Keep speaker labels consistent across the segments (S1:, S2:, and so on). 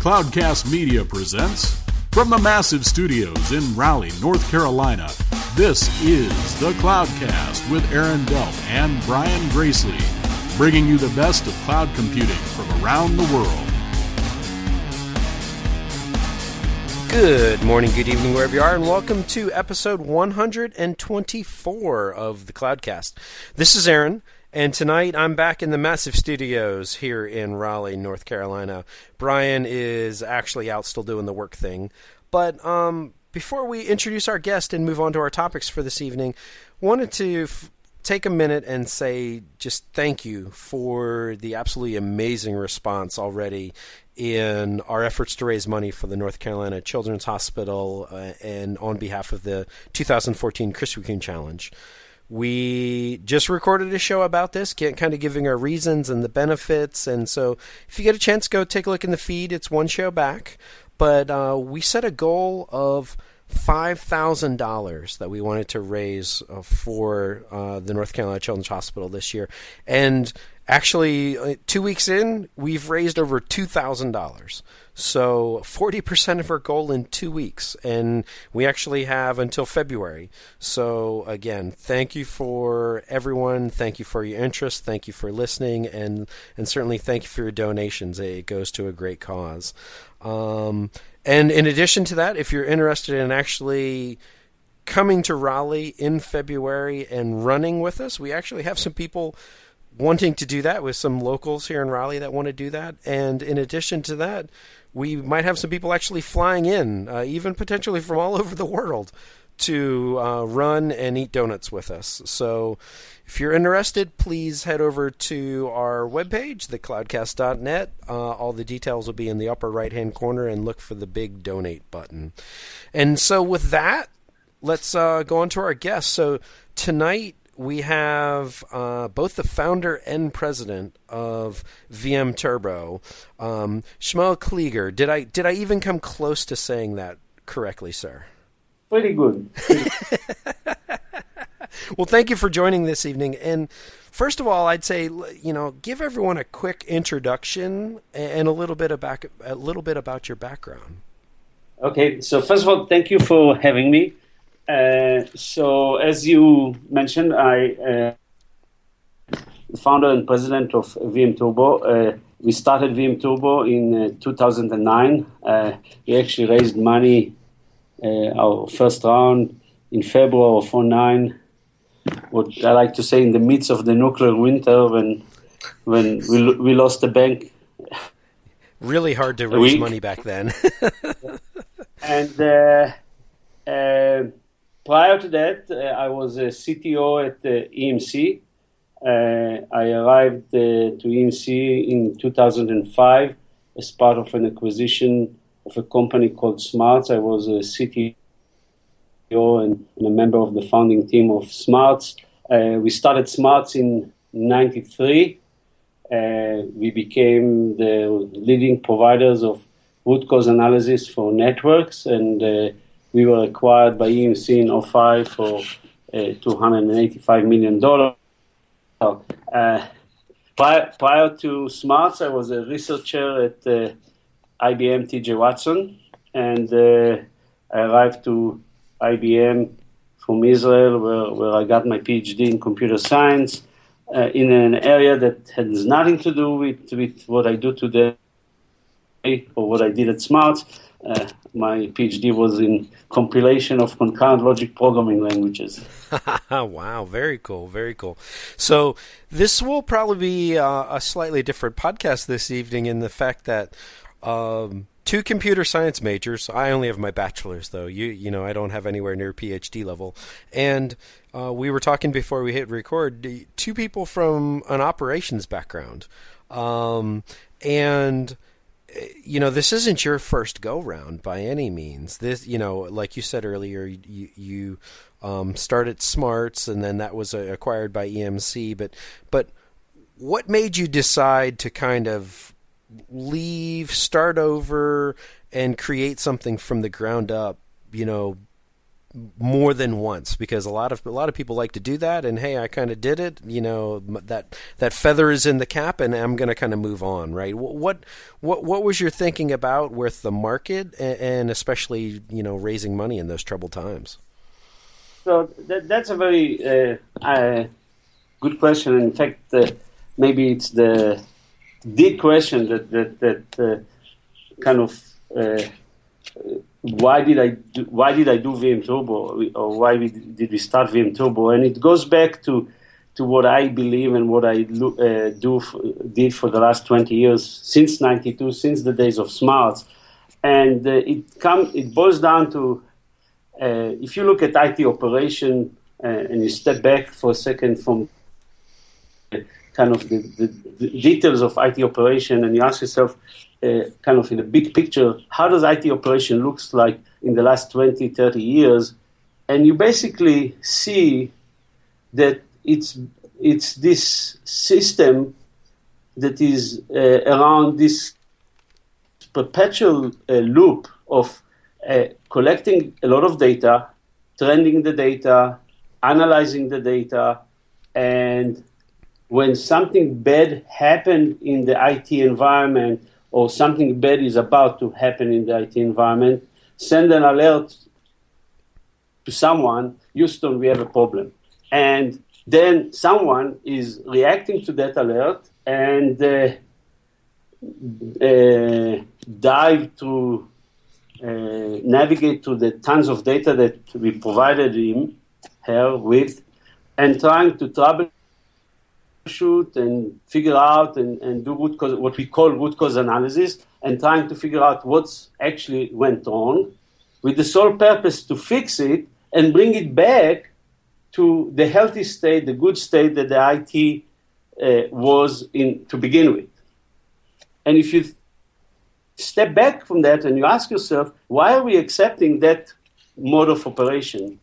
S1: Cloudcast Media presents from the massive studios in Raleigh, North Carolina. This is the Cloudcast with Aaron Delp and Brian Gracely, bringing you the best of cloud computing from around the world.
S2: Good morning, good evening, wherever you are, and welcome to episode 124 of the Cloudcast. This is Aaron. And tonight I'm back in the massive studios here in Raleigh, North Carolina. Brian is actually out still doing the work thing. But um, before we introduce our guest and move on to our topics for this evening, wanted to f- take a minute and say just thank you for the absolutely amazing response already in our efforts to raise money for the North Carolina Children's Hospital uh, and on behalf of the 2014 Krispy Kreme Challenge. We just recorded a show about this, kind of giving our reasons and the benefits. And so, if you get a chance, go take a look in the feed. It's one show back. But uh, we set a goal of $5,000 that we wanted to raise uh, for uh, the North Carolina Children's Hospital this year. And actually, uh, two weeks in, we've raised over $2,000. So 40% of our goal in two weeks. And we actually have until February. So again, thank you for everyone. Thank you for your interest. Thank you for listening. And, and certainly thank you for your donations. It goes to a great cause. Um, and in addition to that, if you're interested in actually coming to Raleigh in February and running with us, we actually have some people wanting to do that with some locals here in Raleigh that want to do that. And in addition to that, we might have some people actually flying in, uh, even potentially from all over the world, to uh, run and eat donuts with us. So if you're interested, please head over to our webpage, thecloudcast.net. Uh, all the details will be in the upper right hand corner and look for the big donate button. And so with that, let's uh, go on to our guests. So tonight, we have uh, both the founder and president of VM Turbo, um, Shmuel Kliger. Did I did I even come close to saying that correctly, sir?
S3: Pretty good.
S2: well, thank you for joining this evening. And first of all, I'd say you know give everyone a quick introduction and a little bit about a little bit about your background.
S3: Okay, so first of all, thank you for having me. Uh, so, as you mentioned, I uh, founder and president of VM Turbo. Uh, we started VM Turbo in uh, 2009. Uh, we actually raised money, our first round in February of 09. What I like to say, in the midst of the nuclear winter, when when we we lost the bank.
S2: Really hard to raise money back then.
S3: and prior to that, uh, I was a CTO at uh, EMC. Uh, I arrived to EMC in 2005 as part of an acquisition of a company called Smarts. I was a CTO and, and a member of the founding team of Smarts. we started Smarts in 93. Uh, we became the leading providers of root cause analysis for networks and uh, we were acquired by EMC in 05 for uh, $285 million. Uh, prior, prior, to Smarts, I was a researcher at uh, IBM TJ Watson, and uh, I arrived to IBM from Israel, where, where I got my PhD in computer science. Uh, in an area that has nothing to do with, with what I do today or what I did at Smarts, uh, my PhD was in compilation of concurrent logic programming languages.
S2: wow, very cool, very cool. So this will probably be uh, a slightly different podcast this evening in the fact that um, two computer science majors. I only have my bachelor's though. You you know I don't have anywhere near PhD level. And uh, we were talking before we hit record. Two people from an operations background, um, and you know, this isn't your first go round by any means. This, you know, like you said earlier, you, you um, started Smarts, and then that was uh, acquired by EMC. But, but what made you decide to kind of leave, start over, and create something from the ground up? You know, more than once. Because a lot of a lot of people like to do that and hey I kind of did it you know that that feather is in the cap and I'm going to kind of move on right? What what what was your thinking about with the market and, especially you know raising money in those troubled times?
S3: So that, that's a very uh, uh, good question. In fact uh, maybe it's the the question that that that uh, kind of uh, why did I do, why did I do VM Turbo or why we, did we start VM Turbo? And it goes back to to what I believe and what I uh, do did for the last 20 years since 92 since the days of smarts and uh, it come it boils down to uh, if you look at IT operation uh, and you step back for a second from kind of the, the, the details of IT operation and you ask yourself uh, kind of in the big picture, how does IT operation looks like in the last 20, 30 years? And you basically see that it's, it's this system that is uh, around this perpetual uh, loop of uh, collecting a lot of data, trending the data, analyzing the data, and when something bad happened in the IT environment, or something bad is about to happen in the IT environment, send an alert to someone, Houston, we have a problem. And then someone is reacting to that alert and uh, uh, dive to uh, navigate to the tons of data that we provided him, her with, and trying to trouble shoot and figure out and, and do root cause, what we call root cause analysis and trying to figure out what's actually went wrong with the sole purpose to fix it and bring it back to the healthy state, the good state that the IT uh, was in to begin with. And if you step back from that and you ask yourself, why are we accepting that mode of operation?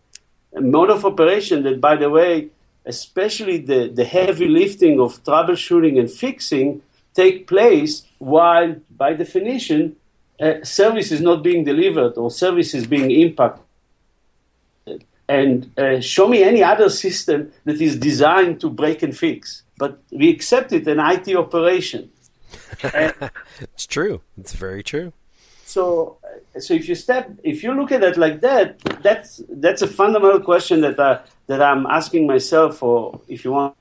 S3: A mode of operation that, by the way, especially the, the heavy lifting of troubleshooting and fixing, take place while, by definition, uh, service is not being delivered or service is being impacted. And uh, show me any other system that is designed to break and fix. But we accept it an IT operation.
S2: it's true. It's very true.
S3: So, so if you step, if you look at it like that, that's that's a fundamental question that I, that I'm asking myself, or if you want,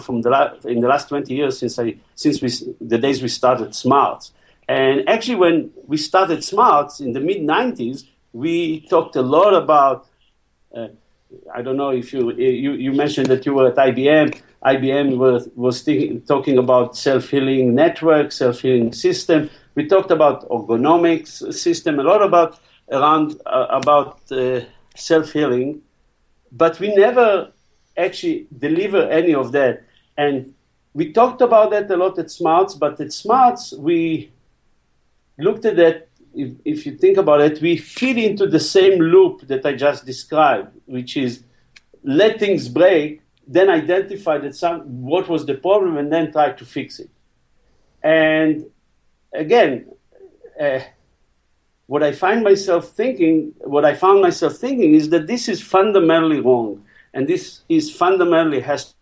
S3: from the in the last 20 years since I since we the days we started Smart, and actually when we started Smart in the mid 90s, we talked a lot about. Uh, I don't know if you, you you mentioned that you were at IBM. IBM was was talking about self healing network, self healing system. We talked about ergonomics system, a lot about around uh, about uh, self healing but we never actually deliver any of that. And we talked about that a lot at Smarts, but at Smarts, we looked at that. If, if you think about it, we feed into the same loop that I just described, which is let things break, then identify that some, what was the problem, and then try to fix it. And again, uh, what I find myself thinking, what I found myself thinking is that this is fundamentally wrong, and this is fundamentally has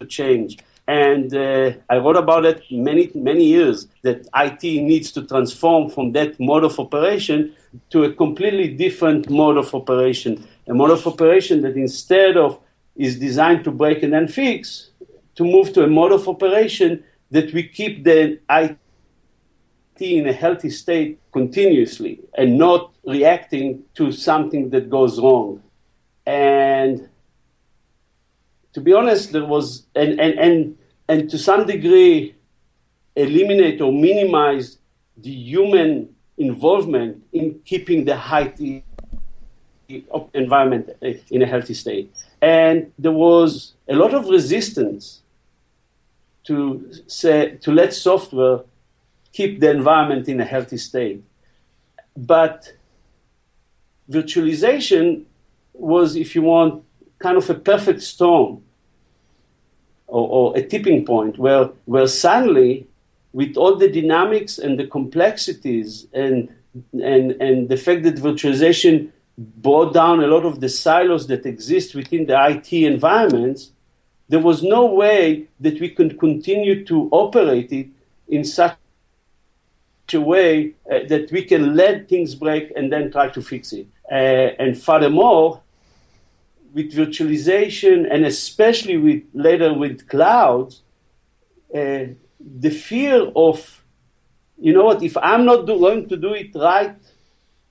S3: to change. And uh, I wrote about it many, many years that IT needs to transform from that mode of operation to a completely different mode of operation. A mode of operation that instead of is designed to break and then fix, to move to a mode of operation that we keep the IT in a healthy state continuously and not reacting to something that goes wrong. And to be honest, there was, and, and, and, and to some degree, eliminate or minimize the human involvement in keeping the IT environment in a healthy state. And there was a lot of resistance to say to let software keep the environment in a healthy state. But virtualization was, if you want, kind of a perfect storm or, or, a tipping point where, where suddenly, with all the dynamics and the complexities and, and, and the fact that virtualization brought down a lot of the silos that exist within the IT environments, there was no way that we could continue to operate it in such a way uh, that we can let things break and then try to fix it. Uh, and furthermore, with virtualization and especially with later with clouds, uh, the fear of, you know what, if I'm not do, going to do it right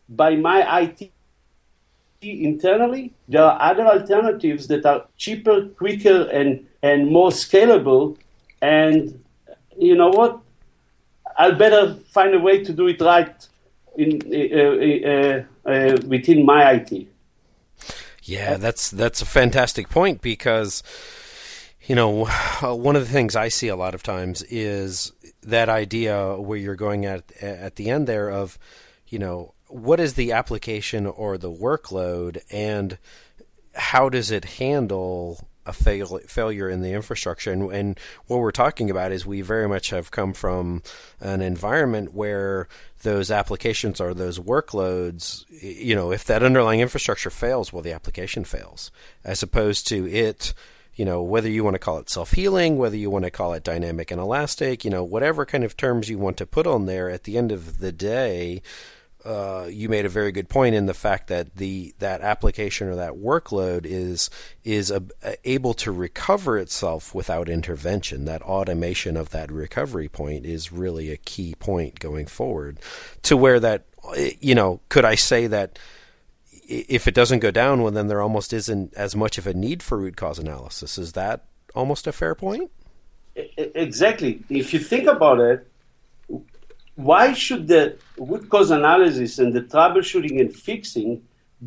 S3: by my IT internally, there are other alternatives that are cheaper, quicker, and, and more scalable. And you know what? I'll better find a way to do it right in, uh, uh, uh, within my IT.
S2: Yeah, that's that's a fantastic point because you know one of the things I see a lot of times is that idea where you're going at at the end there of you know what is the application or the workload and how does it handle a fail, failure in the infrastructure. And, and what we're talking about is we very much have come from an environment where those applications or those workloads you know if that underlying infrastructure fails well the application fails as opposed to it you know, whether you want to call it self healing, whether you want to call it dynamic and elastic, you know, whatever kind of terms you want to put on there, at the end of the day, uh, you made a very good point in the fact that the that application or that workload is is a, a, able to recover itself without intervention. That automation of that recovery point is really a key point going forward. To where that you know, could I say that if it doesn't go down, well, then there almost isn't as much of a need for root cause analysis. Is that almost a fair point?
S3: Exactly. If you think about it, why should the root cause analysis and the troubleshooting and fixing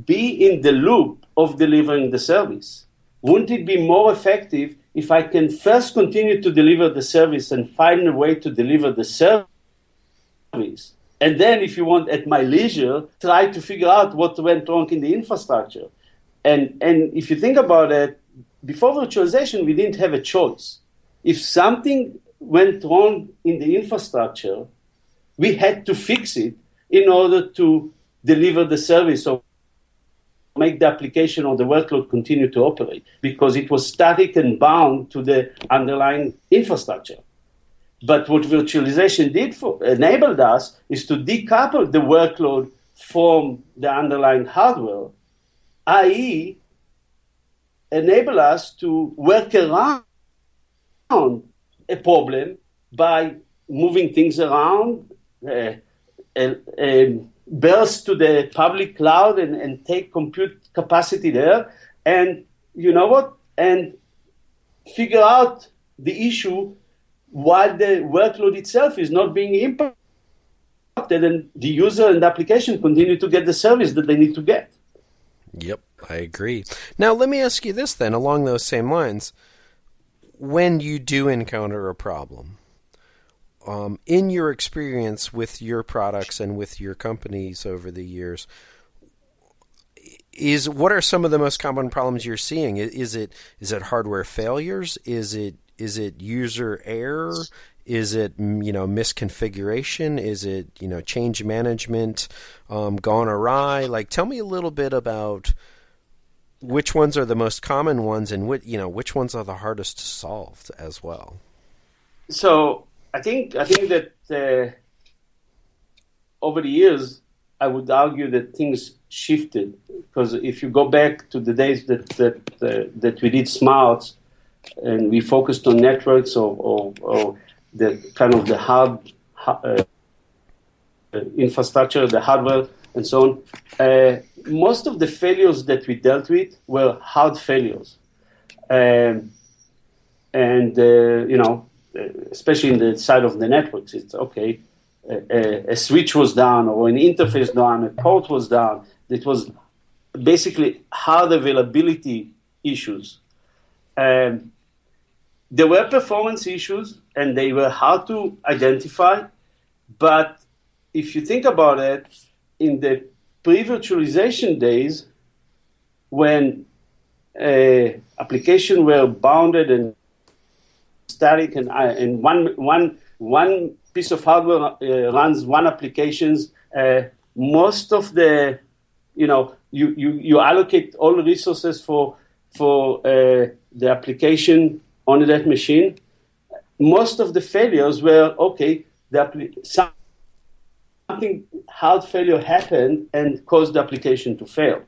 S3: be in the loop of delivering the service? Wouldn't it be more effective if I can first continue to deliver the service and find a way to deliver the service? And then, if you want, at my leisure, try to figure out what went wrong in the infrastructure. And, and if you think about it, before virtualization, we didn't have a choice. If something went wrong in the infrastructure, we had to fix it in order to deliver the service or make the application or the workload continue to operate because it was static and bound to the underlying infrastructure. But what virtualization did for enabled us is to decouple the workload from the underlying hardware, i.e., enable us to work around a problem by moving things around, Eh, eh, eh, burst to the public cloud and, and take compute capacity there, and you know what? And figure out the issue while the workload itself is not being impacted and the user and the application continue to get the service that they need to get.
S2: Yep, I agree. Now, let me ask you this then, along those same lines. When you do encounter a problem, um, in your experience with your products and with your companies over the years, is what are some of the most common problems you're seeing? Is it is it hardware failures? Is it is it user error? Is it you know misconfiguration? Is it you know change management um, gone awry? Like, tell me a little bit about which ones are the most common ones, and which you know which ones are the hardest to solve as well.
S3: So I think I think that uh, over the years, I would argue that things shifted because if you go back to the days that that uh, that we did smarts and we focused on networks or, or, or the kind of the hard uh, infrastructure, the hardware, and so on. Uh, most of the failures that we dealt with were hard failures, um, and uh, you know especially in the side of the networks, it's okay. A, a, switch was down, or an interface down, a port was down. It was basically hard availability issues. Um, there were performance issues, and they were hard to identify. But if you think about it, in the pre-virtualization days, when uh, applications were bounded and static and, uh, and one, one, one piece of hardware uh, runs one applications. Uh, most of the, you know, you, you, you allocate all resources for, for uh, the application on that machine. Most of the failures were okay, the, something hard failure happened and caused the application to fail.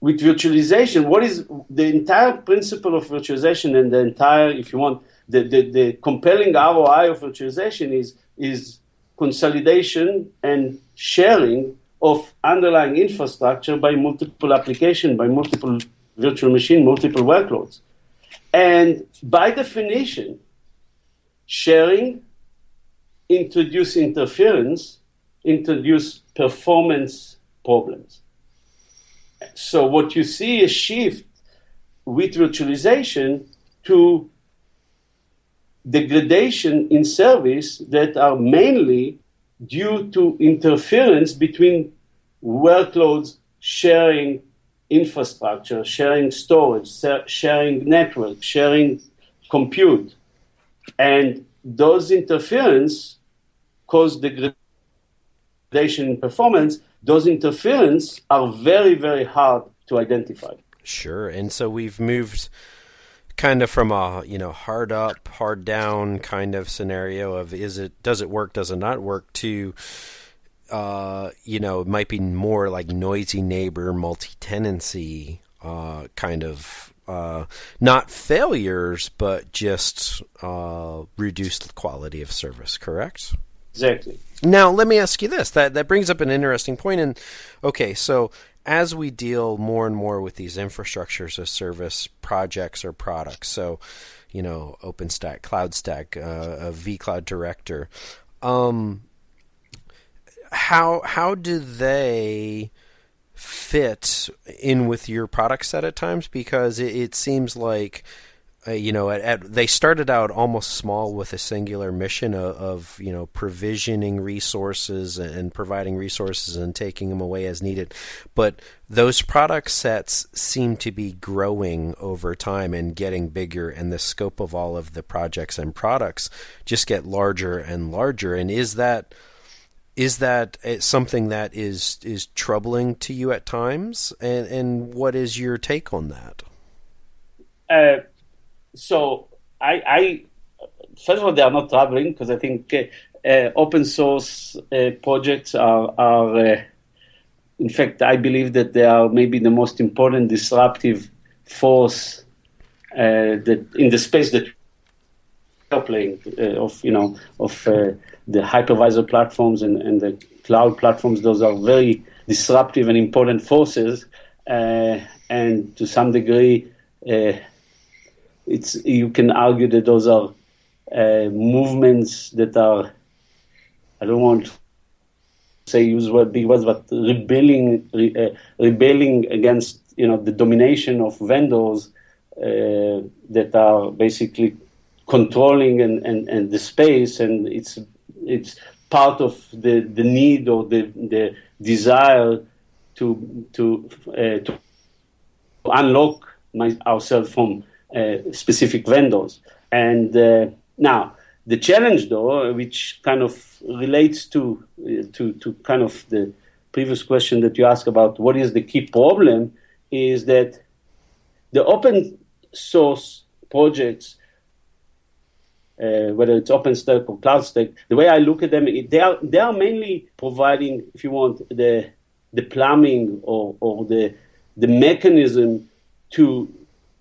S3: With virtualization, what is the entire principle of virtualization and the entire, if you want, the, the, the compelling ROI of virtualization is, is consolidation and sharing of underlying infrastructure by multiple application, by multiple virtual machine, multiple workloads. And by definition, sharing introduce interference, introduce performance problems. So what you see is shift with virtualization to degradation in service that are mainly due to interference between workloads sharing infrastructure, sharing storage, sharing network, sharing compute. And those interference cause degradation in performance. Those interference are very, very hard to identify.
S2: Sure. And so we've moved kind of from a you know hard up hard down kind of scenario of is it does it work does it not work to uh, you know it might be more like noisy neighbor multi-tenancy uh, kind of uh, not failures but just uh, reduced quality of service correct?
S3: Exactly.
S2: Now let me ask you this. That that brings up an interesting point and okay so as we deal more and more with these infrastructures as service projects or products, so you know, OpenStack, CloudStack, uh, vCloud Director, um, how how do they fit in with your product set at times? Because it, it seems like uh, you know, at, at, they started out almost small with a singular mission of, of, you know provisioning resources and providing resources and taking them away as needed. But those product sets seem to be growing over time and getting bigger, and the scope of all of the projects and products just get larger and larger. And is that is that uh, something that is is troubling to you at times? And and what is your take on that?
S3: Uh so I, I, first of all, they are not traveling because I think uh, uh, open source uh, projects are, are uh, in fact, I believe that they are maybe the most important disruptive force uh, that in the space that we're playing uh, of you know of the hypervisor platforms and, and the cloud platforms. Those are very disruptive and important forces, and to some degree it's you can argue that those are uh, movements that are I don't want to say use what big words, but rebelling re, uh, rebelling against you know the domination of vendors uh, that are basically controlling and, and, and the space and it's it's part of the, the need or the, the desire to to uh, to unlock my, ourselves from specific vendors. And uh, now, the challenge, though, which kind of relates to, uh, to, to kind of the previous question that you asked about what is the key problem, is that the open source projects uh, whether it's OpenStack or CloudStack, the way I look at them, they are they are mainly providing, if you want, the the plumbing or, or the the mechanism to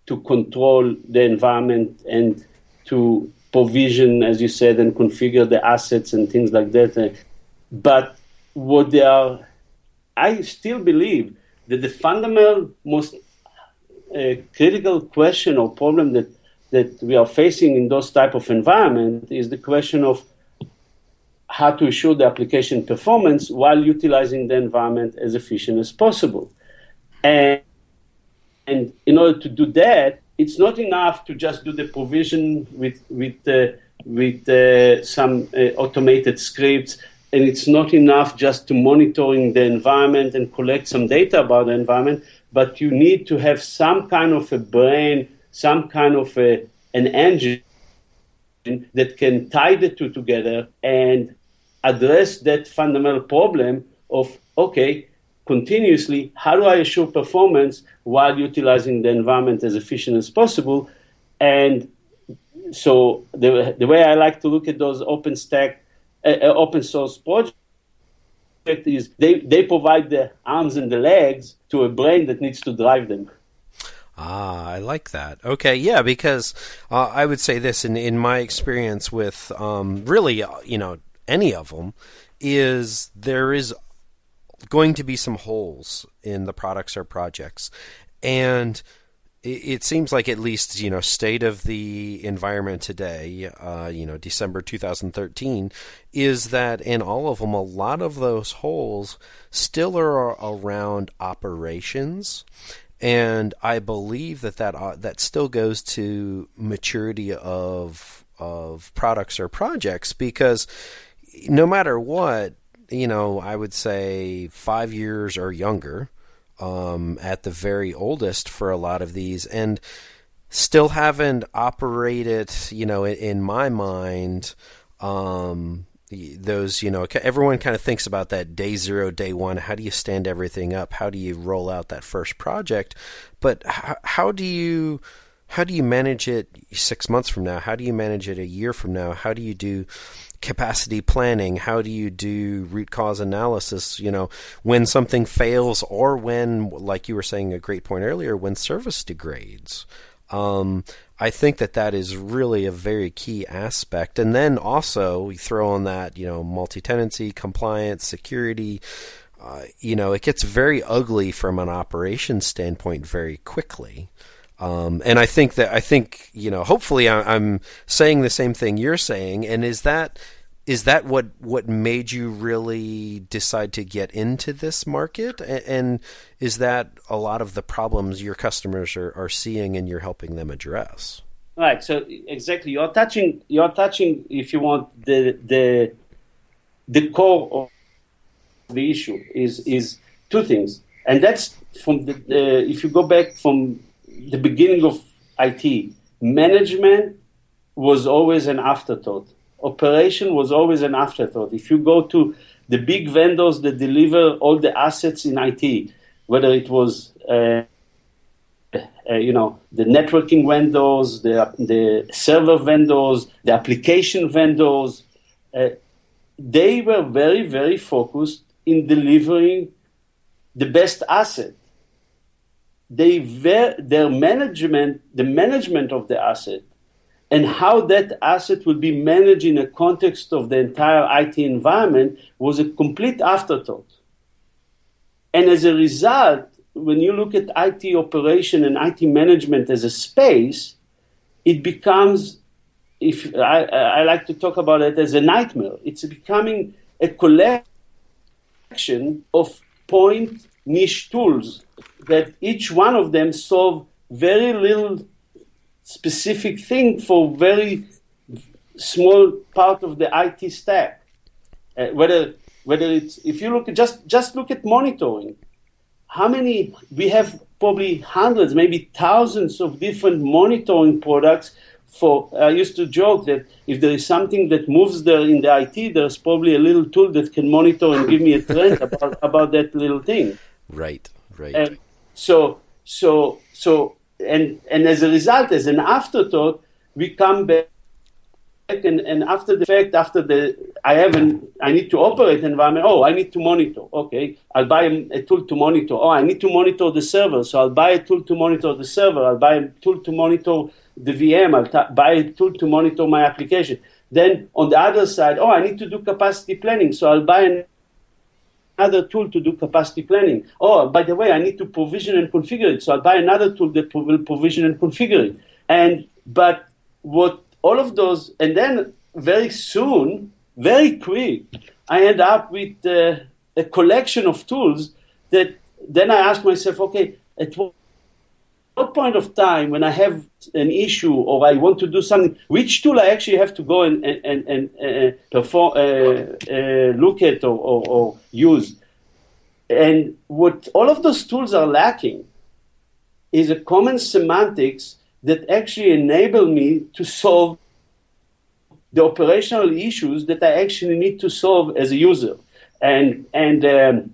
S3: to control the environment and to provision, as you said, and configure the assets and things like that. Uh, but what they are, I still believe that the fundamental, most uh, critical question or problem that that we are facing in those type of environment is the question of how to ensure the application performance while utilizing the environment as efficient as possible. And and in order to do that, it's not enough to just do the provision with with uh, with uh, some uh, automated scripts, and it's not enough just to monitoring the environment and collect some data about the environment. But you need to have some kind of a brain, some kind of a, an engine that can tie the two together and address that fundamental problem of okay, continuously, how do I assure performance while utilizing the environment as efficient as possible? And so the, the way I like to look at those open stack, uh, uh open source projects is they, they provide the arms and the legs to a brain that needs to drive them.
S2: Ah, I like that. Okay, yeah, because uh, I would say this in in my experience with um, really, uh, you know, any of them is there is going to be some holes in the products or projects, and it, seems like at least you know state of the environment today, uh, you know, December 2013, is that in all of them, a lot of those holes still are around operations. And I believe that that uh, that still goes to maturity of of products or projects because no matter what, you know, I would say five years or younger um, at the very oldest for a lot of these, and still haven't operated, you know, in, in my mind. Um, those you know everyone kind of thinks about that day zero day one how do you stand everything up? How do you roll out that first project? But how, how do you how do you manage it six months from now? How do you manage it a year from now? How do you do capacity planning how do you do root cause analysis you know when something fails or when like you were saying a great point earlier when service degrades um, I think that that is really a very key aspect. And then also we throw on that, you know, multi-tenancy, compliance, security. Uh, you know, it gets very ugly from an operations standpoint very quickly. Um, and I think that I think you know, hopefully, I, I'm saying the same thing you're saying. And is that is that what what made you really decide to get into this market? And is that a lot of the problems your customers are, are seeing and you're helping them address?
S3: Right. So exactly. You're touching you're touching if you want the the the core of the issue is is two things. And that's from the uh, if you go back from the beginning of IT management was always an afterthought operation was always an afterthought. If you go to the big vendors that deliver all the assets in IT, whether it was uh, uh, you know the networking vendors, the the server vendors, the application vendors, uh, they were very very focused in delivering the best asset. They ver- their management, the management of the asset, and how that asset will be managed in a context of the entire IT environment was a complete afterthought. And as a result, when you look at IT operation and IT management as a space, it becomes, if I, I like to talk about it as a nightmare, it's becoming a collection of point niche tools that each one of them solve very little specific thing for very small part of the IT stack. Uh, whether whether it's if you look at just just look at monitoring, how many we have probably hundreds, maybe thousands of different monitoring products. For I used to joke that if there is something that moves there in the IT, there's probably a little tool that can monitor and give me a trend about about that little thing.
S2: Right, right.
S3: And so so so and and as a result, as an afterthought, we come back and, and after the fact, after the I have an I need to operate environment. Oh, I need to monitor. Okay, I'll buy a, tool to monitor. Oh, I need to monitor the server, so I'll buy a tool to monitor the server. I'll buy a tool to monitor the VM. I'll ta- buy a tool to monitor my application. Then on the other side, oh, I need to do capacity planning, so I'll buy an another tool to do capacity planning. Oh, by the way, I need to provision and configure it, so I'll buy another tool that will provision and configure it. And but what all of those, and then very soon, very quick, I end up with uh, a collection of tools that then I ask myself, okay, at what point of time when I have an issue or I want to do something, which tool I actually have to go and, and, and, uh, perform, uh, uh, look at or, or, or, use. And what all of those tools are lacking is a common semantics that actually enable me to solve the operational issues that I actually need to solve as a user. And, and um,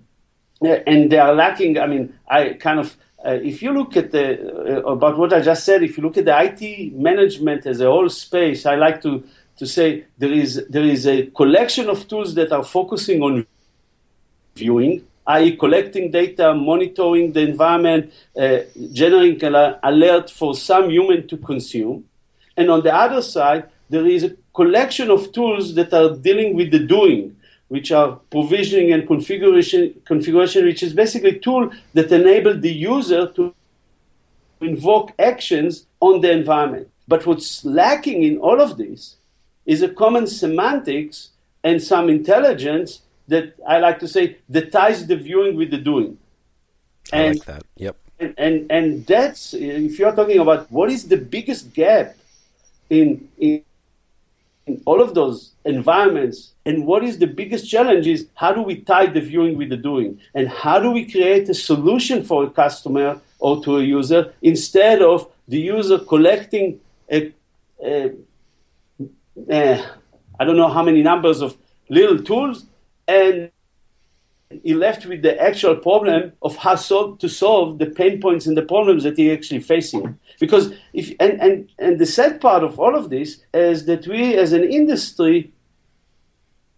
S3: and they are lacking. I mean, I kind of uh, if you look at the uh, about what I just said, if you look at the IT management as a whole space, I like to to say there is there is a collection of tools that are focusing on viewing, i.e., collecting data, monitoring the environment, uh, generating an alert for some human to consume, and on the other side, there is a collection of tools that are dealing with the doing, which are provisioning and configuration, configuration which is basically a tool that enable the user to invoke actions on the environment. But what's lacking in all of this is a common semantics and some intelligence that I like to say that ties the viewing with the doing.
S2: And, I like that. Yep.
S3: And, and and that's if you're talking about what is the biggest gap in in in all of those environments. And what is the biggest challenge is how do we tie the viewing with the doing? And how do we create a solution for a customer or to a user instead of the user collecting a, a, a I don't know how many numbers of little tools and he left with the actual problem of how so, to solve the pain points and the problems that he actually facing. Because if and, and and the sad part of all of this is that we as an industry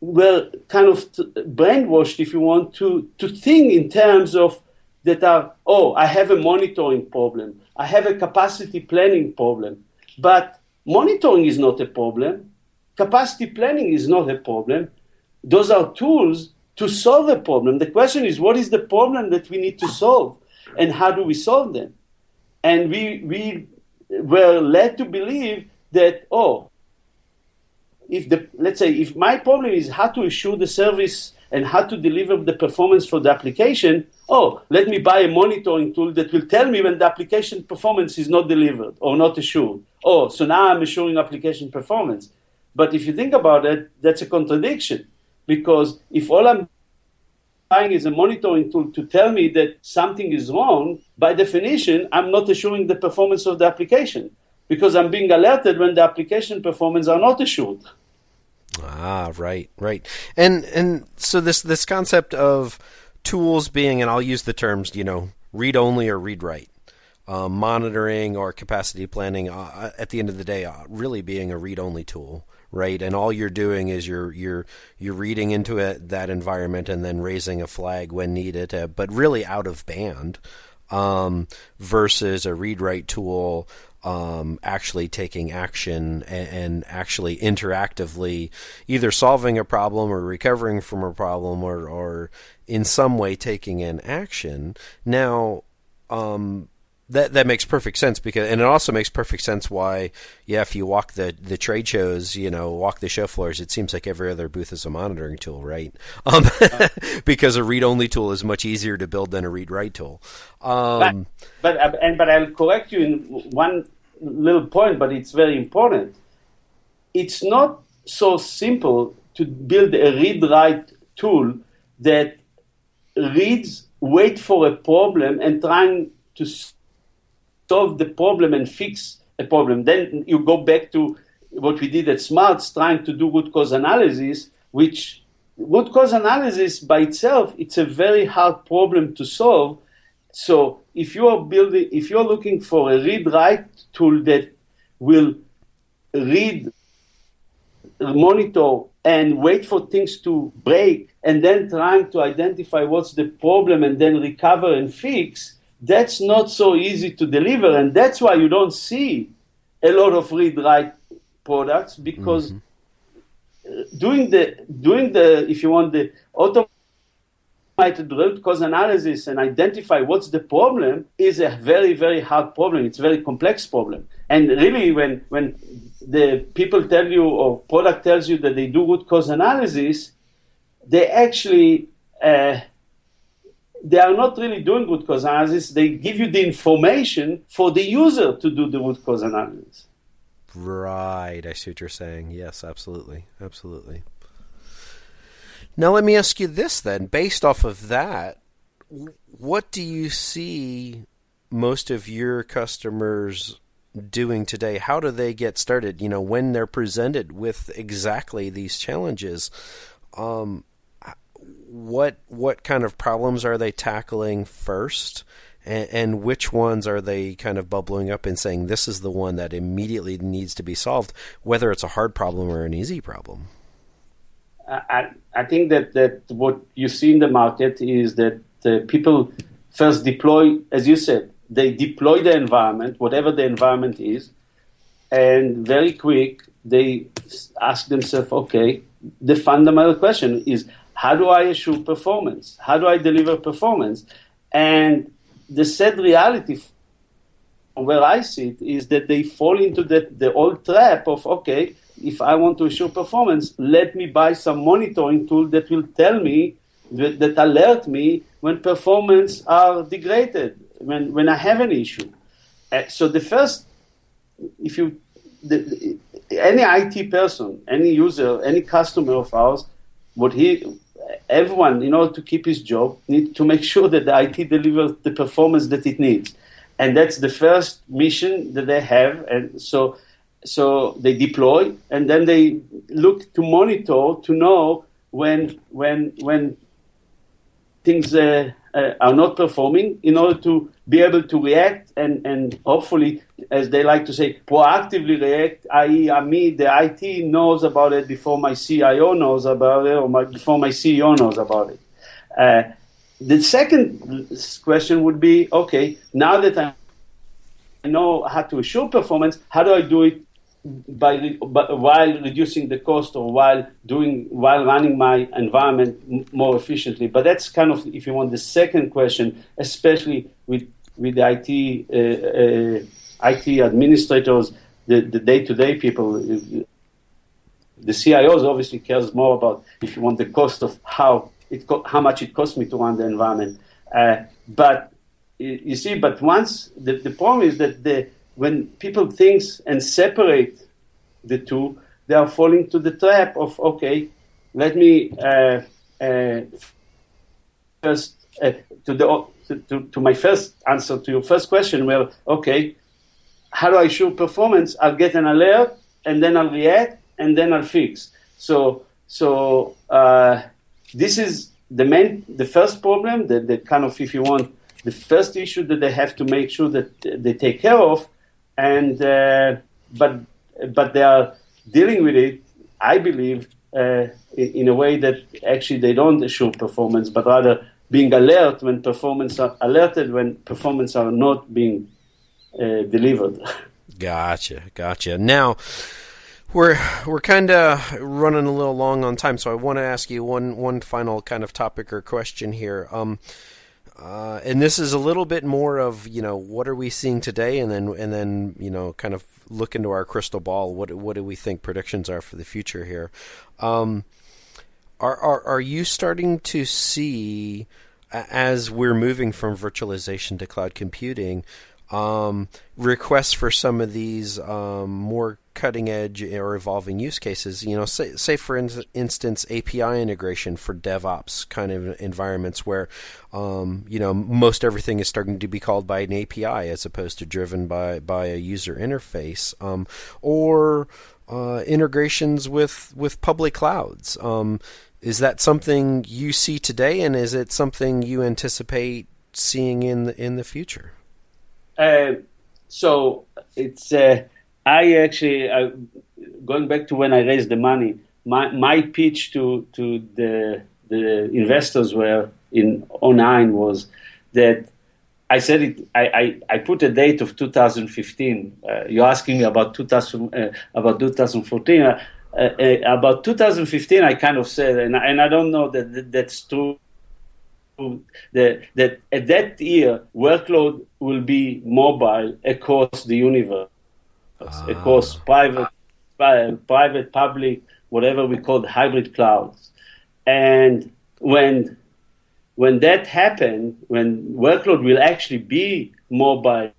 S3: were kind of brainwashed, if you want, to to think in terms of that are oh I have a monitoring problem, I have a capacity planning problem, but monitoring is not a problem, capacity planning is not a problem. Those are tools to solve a problem. The question is, what is the problem that we need to solve, and how do we solve them? And we we were led to believe that oh, if the let's say if my problem is how to issue the service and how to deliver the performance for the application, oh, let me buy a monitoring tool that will tell me when the application performance is not delivered or not assured. Oh, so now I'm assuring application performance. But if you think about it, that's a contradiction because if all I'm buying is a monitoring tool to tell me that something is wrong, by definition, I'm not assuring the performance of the application because I'm being alerted when the application performance are not assured.
S2: Ah, right, right. And and so this this concept of tools being, and I'll use the terms, you know, read only or read write. Uh, monitoring or capacity planning, uh, at the end of the day, uh, really being a read only tool right? And all you're doing is you're you're you're reading into it, that environment and then raising a flag when needed, uh, but really out of band. Um, versus a read write tool um, actually taking action and, and, actually interactively either solving a problem or recovering from a problem or, or in some way taking an action. Now, um, that that makes perfect sense because, and it also makes perfect sense why, yeah, if you walk the the trade shows, you know, walk the show floors, it seems like every other booth is a monitoring tool, right? Um, because a read only tool is much easier to build than a read write tool.
S3: Um, but, but and but I'll correct you in one little point, but it's very important. It's not so simple to build a read write tool that reads, wait for a problem, and trying to solve the problem and fix a problem. Then you go back to what we did at Smarts, trying to do root cause analysis, which root cause analysis by itself, it's a very hard problem to solve. So if you are building, if you're looking for a read write tool that will read, monitor, and wait for things to break, and then trying to identify what's the problem and then recover and fix, that's not so easy to deliver, and that's why you don't see a lot of read write products because mm-hmm. doing the doing the if you want the automated root cause analysis and identify what's the problem is a very very hard problem. It's a very complex problem, and really when when the people tell you or product tells you that they do root cause analysis, they actually uh, they are not really doing root cause analysis. They give you the information for the user to do the root cause analysis.
S2: Right. I see what you're saying. Yes, absolutely. Absolutely. Now, let me ask you this then. Based off of that, what do you see most of your customers doing today? How do they get started? You know, when they're presented with exactly these challenges, um, what what kind of problems are they tackling first? And, and, which ones are they kind of bubbling up and saying this is the one that immediately needs to be solved, whether it's a hard problem or an easy problem?
S3: I, I think that, that what you see in the market is that uh, people first deploy, as you said, they deploy the environment, whatever the environment is, and very quick they ask themselves, okay, the fundamental question is how do I assure performance? How do I deliver performance? And the sad reality where I see it is that they fall into the, the old trap of, okay, if I want to assure performance, let me buy some monitoring tool that will tell me, that, that alert me when performance are degraded, when, when I have an issue. Uh, so the first, if you, the, the, any IT person, any user, any customer of ours, what he, everyone, in order to keep his job, need to make sure that the IT delivers the performance that it needs, and that's the first mission that they have. And so, so they deploy, and then they look to monitor to know when when when things uh, uh, are not performing in order to be able to react and, and hopefully, as they like to say, proactively react, i.e., I me, the IT knows about it before my CIO knows about it or my, before my CEO knows about it. Uh, the second question would be, okay, now that I know how to assure performance, how do I do it by, while reducing the cost or while doing while running my environment more efficiently. But that's kind of, if you want, the second question, especially with with the IT uh, uh, IT administrators, the, the day-to-day people. The CIOs obviously cares more about, if you want, the cost of how it co- how much it costs me to run the environment. Uh, but you see, but once the, the problem is that the when people think and separate the two, they are falling to the trap of okay, let me uh, uh, first uh, to the to, to my first answer to your first question. Well, okay, how do I show performance? I'll get an alert and then I'll react and then I'll fix. So so uh, this is the main the first problem that the kind of if you want the first issue that they have to make sure that they take care of and uh, but but they are dealing with it, I believe, uh, in, a way that actually they don't assure performance, but rather being alert when performance are alerted when performance are not being uh, delivered.
S2: Gotcha, gotcha. Now we're we're kind of running a little long on time, so I want to ask you one one final kind of topic or question here. Um, uh, and this is a little bit more of you know what are we seeing today, and then and then you know kind of look into our crystal ball. What what do we think predictions are for the future here? Um, are are are you starting to see as we're moving from virtualization to cloud computing? Um, requests for some of these um, more cutting edge or evolving use cases. You know, say, say for in- instance, API integration for DevOps kind of environments where, um, you know, most everything is starting to be called by an API as opposed to driven by by a user interface, um, or uh, integrations with with public clouds. Um, is that something you see today, and is it something you anticipate seeing in the, in the future?
S3: Uh, so it's. Uh I actually, uh, going back to when I raised the money, my, my pitch to, to the, the investors were in 09 was that I said it. I, I, I put a date of 2015. Uh, you're asking me about 2000 uh, about 2014. Uh, uh, about 2015, I kind of said, and, and I don't know that, that that's true. That, that at that year, workload will be mobile across the universe ah. across private, private, public, whatever we call hybrid clouds. And when when that happens, when workload will actually be mobile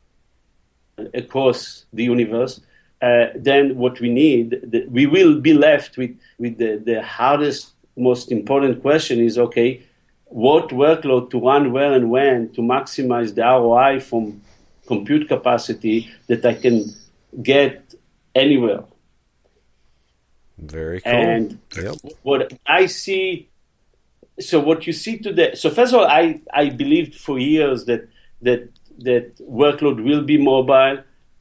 S3: across the universe, uh, then what we need, the, we will be left with, with the, the hardest, most important question is okay, what workload to run where and when to maximize the ROI from compute capacity that I can get anywhere.
S2: Very cool.
S3: And
S2: yep.
S3: what I see so what you see today. So first of all, I I believed for years that that that workload will be mobile,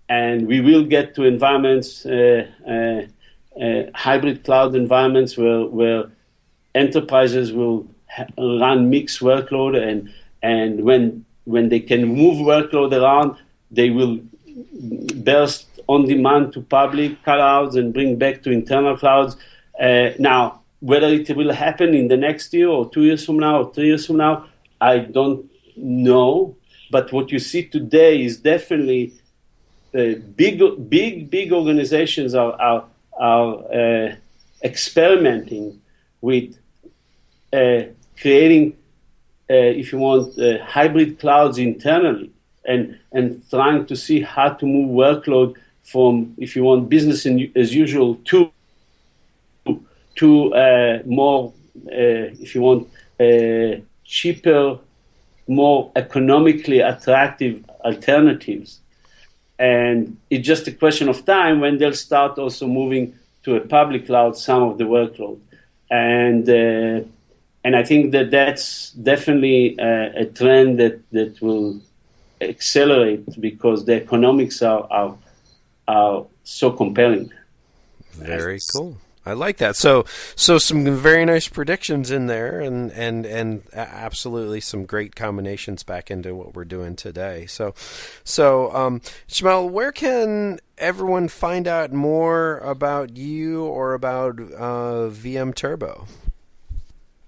S3: and we will get to environments, uh, uh, uh, hybrid cloud environments where where enterprises will ha- run mixed workload, and and when when they can move workload around, they will burst on demand to public clouds and bring back to internal clouds. Uh, now, whether it will happen in the next year or two years from now or three years from now, I don't know. But what you see today is definitely uh, big, big, big organizations are are, are uh, experimenting with uh, creating, uh, if you want, uh, hybrid clouds internally and and trying to see how to move workload from, if you want, business in, as usual to to uh, more, uh, if you want, uh, cheaper, more economically attractive alternatives. And it's just a question of time when they'll start also moving to a public cloud some of the workload. And uh, and I think that that's definitely a, a trend that, that will accelerate because the economics are are, are so compelling.
S2: Very cool. I like that. So, so some very nice predictions in there, and and and absolutely some great combinations back into what we're doing today. So, so um, Shmuel, where can everyone find out more about you or about uh, VMTurbo?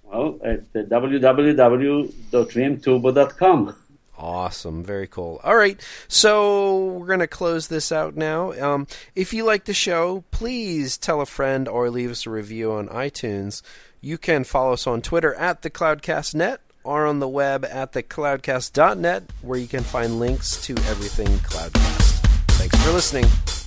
S3: Well, at www.vmturbo.com.
S2: Awesome. Very cool. All right. So we're going to close this out now. Um, if you like the show, please tell a friend or leave us a review on iTunes. You can follow us on Twitter at the CloudCastNet or on the web at thecloudcast.net where you can find links to everything Cloudcast. Thanks for listening.